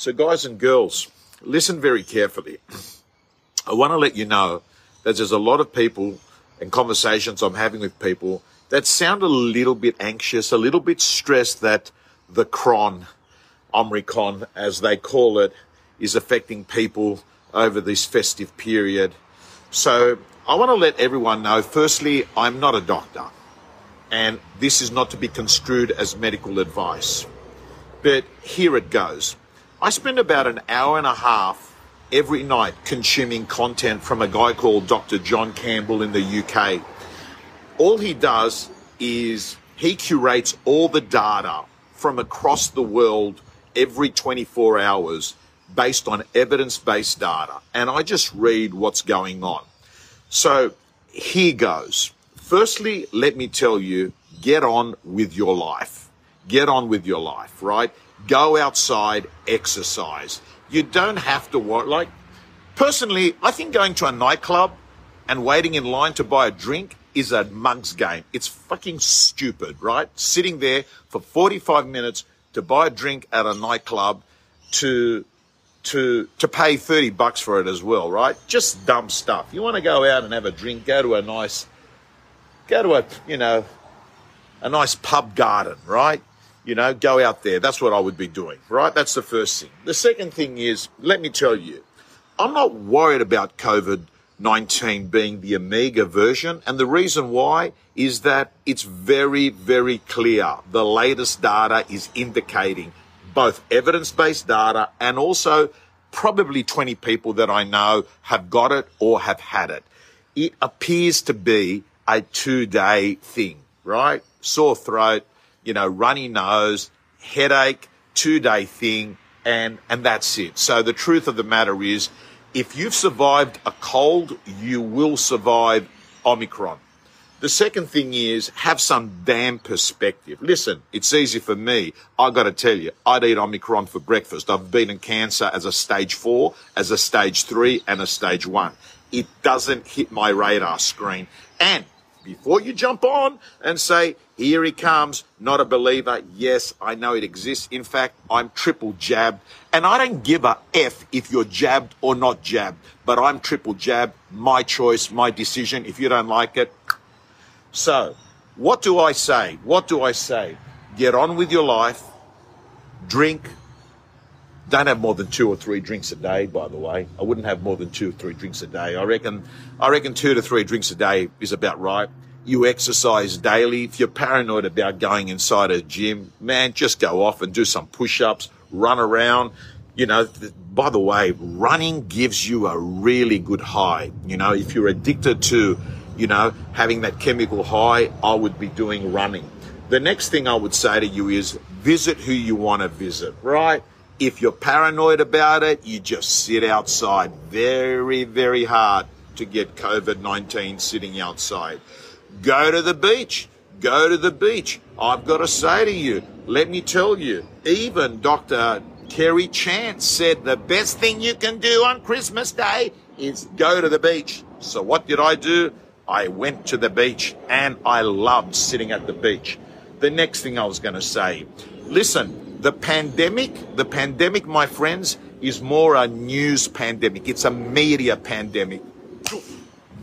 So, guys and girls, listen very carefully. I want to let you know that there's a lot of people and conversations I'm having with people that sound a little bit anxious, a little bit stressed that the cron, Omicron, as they call it, is affecting people over this festive period. So I want to let everyone know, firstly, I'm not a doctor and this is not to be construed as medical advice. But here it goes. I spend about an hour and a half every night consuming content from a guy called Dr. John Campbell in the UK. All he does is he curates all the data from across the world every 24 hours based on evidence based data. And I just read what's going on. So here goes. Firstly, let me tell you get on with your life. Get on with your life, right? Go outside, exercise. You don't have to work. Like, personally, I think going to a nightclub and waiting in line to buy a drink is a mug's game. It's fucking stupid, right? Sitting there for 45 minutes to buy a drink at a nightclub to to to pay 30 bucks for it as well, right? Just dumb stuff. You want to go out and have a drink, go to a nice go to a, you know, a nice pub garden, right? You know, go out there. That's what I would be doing, right? That's the first thing. The second thing is, let me tell you, I'm not worried about COVID 19 being the Omega version. And the reason why is that it's very, very clear. The latest data is indicating both evidence based data and also probably 20 people that I know have got it or have had it. It appears to be a two day thing, right? sore throat, you know, runny nose, headache, two day thing, and, and that's it. So the truth of the matter is, if you've survived a cold, you will survive Omicron. The second thing is have some damn perspective. Listen, it's easy for me. I got to tell you, I'd eat Omicron for breakfast. I've beaten cancer as a stage four, as a stage three, and a stage one. It doesn't hit my radar screen. And before you jump on and say, here he comes, not a believer. Yes, I know it exists. In fact, I'm triple jabbed and I don't give a F if you're jabbed or not jabbed, but I'm triple jabbed. My choice, my decision. If you don't like it. So what do I say? What do I say? Get on with your life. Drink. Don't have more than two or three drinks a day, by the way. I wouldn't have more than two or three drinks a day. I reckon, I reckon two to three drinks a day is about right you exercise daily. If you're paranoid about going inside a gym, man, just go off and do some push ups, run around. You know, by the way, running gives you a really good high. You know, if you're addicted to, you know, having that chemical high, I would be doing running. The next thing I would say to you is visit who you want to visit, right? If you're paranoid about it, you just sit outside. Very, very hard to get COVID 19 sitting outside. Go to the beach. Go to the beach. I've got to say to you, let me tell you, even Dr. Kerry Chant said the best thing you can do on Christmas Day is go to the beach. So what did I do? I went to the beach and I loved sitting at the beach. The next thing I was going to say, listen, the pandemic, the pandemic, my friends, is more a news pandemic. It's a media pandemic.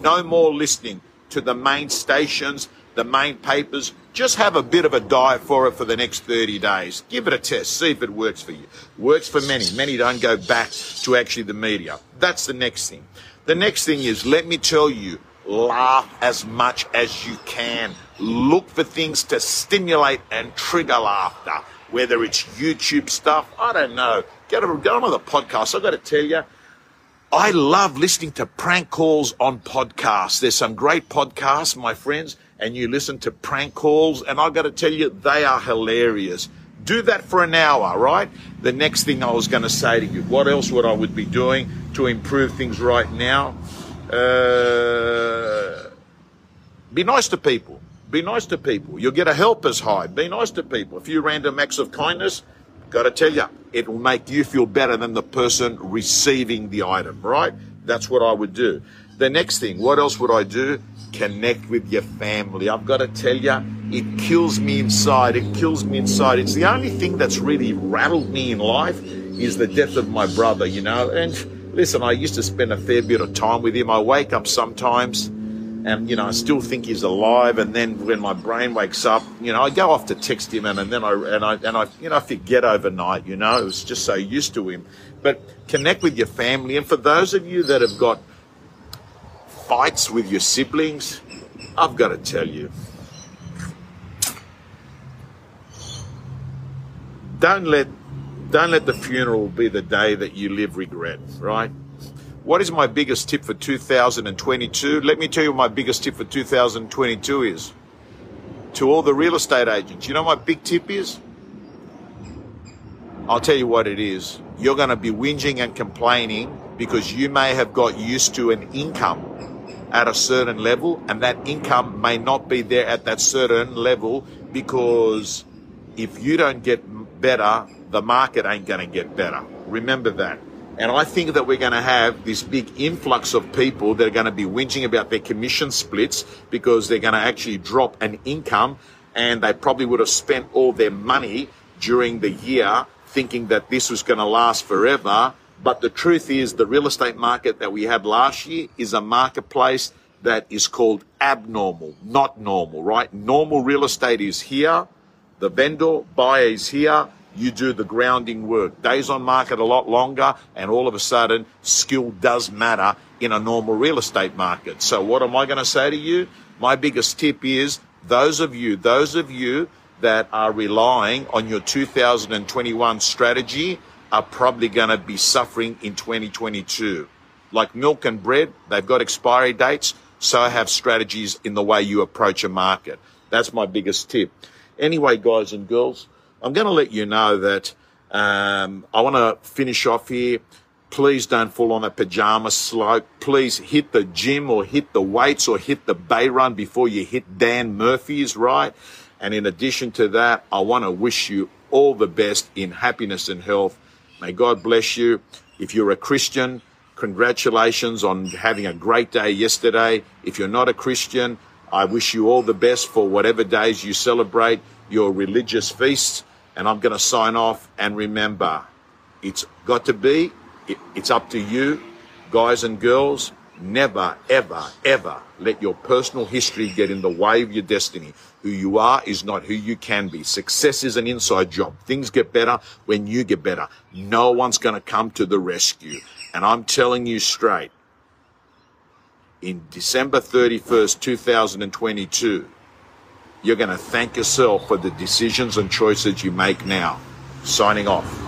No more listening to the main stations, the main papers. Just have a bit of a diet for it for the next 30 days. Give it a test. See if it works for you. Works for many. Many don't go back to actually the media. That's the next thing. The next thing is, let me tell you, laugh as much as you can. Look for things to stimulate and trigger laughter. Whether it's YouTube stuff, I don't know. Get on, get on the podcast. I've got to tell you, I love listening to prank calls on podcasts. There's some great podcasts, my friends, and you listen to prank calls, and I've got to tell you, they are hilarious. Do that for an hour, right? The next thing I was going to say to you, what else would I would be doing to improve things right now? Uh, be nice to people. Be nice to people. You'll get a helper's high. Be nice to people. A few random acts of kindness, Got to tell you, it will make you feel better than the person receiving the item, right? That's what I would do. The next thing, what else would I do? Connect with your family. I've got to tell you, it kills me inside. It kills me inside. It's the only thing that's really rattled me in life is the death of my brother, you know. And listen, I used to spend a fair bit of time with him. I wake up sometimes and, you know, I still think he's alive. And then when my brain wakes up, you know, I go off to text him and, and then I, and I, and I, you know, I forget overnight, you know, I was just so used to him. But connect with your family. And for those of you that have got fights with your siblings, I've got to tell you, don't let don't let the funeral be the day that you live regret, right? What is my biggest tip for 2022? Let me tell you what my biggest tip for 2022 is. To all the real estate agents, you know my big tip is? I'll tell you what it is. You're going to be whinging and complaining because you may have got used to an income at a certain level and that income may not be there at that certain level because if you don't get better, the market ain't going to get better. Remember that. And I think that we're going to have this big influx of people that are going to be whinging about their commission splits because they're going to actually drop an income and they probably would have spent all their money during the year thinking that this was going to last forever. But the truth is, the real estate market that we had last year is a marketplace that is called abnormal, not normal, right? Normal real estate is here. The vendor buyer is here you do the grounding work. Days on market a lot longer, and all of a sudden, skill does matter in a normal real estate market. So, what am I going to say to you? My biggest tip is those of you, those of you that are relying on your 2021 strategy are probably going to be suffering in 2022. Like milk and bread, they've got expiry dates. So have strategies in the way you approach a market. That's my biggest tip. Anyway, guys and girls, I'm going to let you know that um, I want to finish off here. Please don't fall on a pajama slope. Please hit the gym or hit the weights or hit the bay run before you hit Dan Murphy's, right? And in addition to that, I want to wish you all the best in happiness and health. May God bless you. If you're a Christian, congratulations on having a great day yesterday. If you're not a Christian, I wish you all the best for whatever days you celebrate your religious feasts. And I'm going to sign off and remember, it's got to be, it, it's up to you, guys and girls. Never, ever, ever let your personal history get in the way of your destiny. Who you are is not who you can be. Success is an inside job. Things get better when you get better. No one's going to come to the rescue. And I'm telling you straight, in December 31st, 2022, you're going to thank yourself for the decisions and choices you make now. Signing off.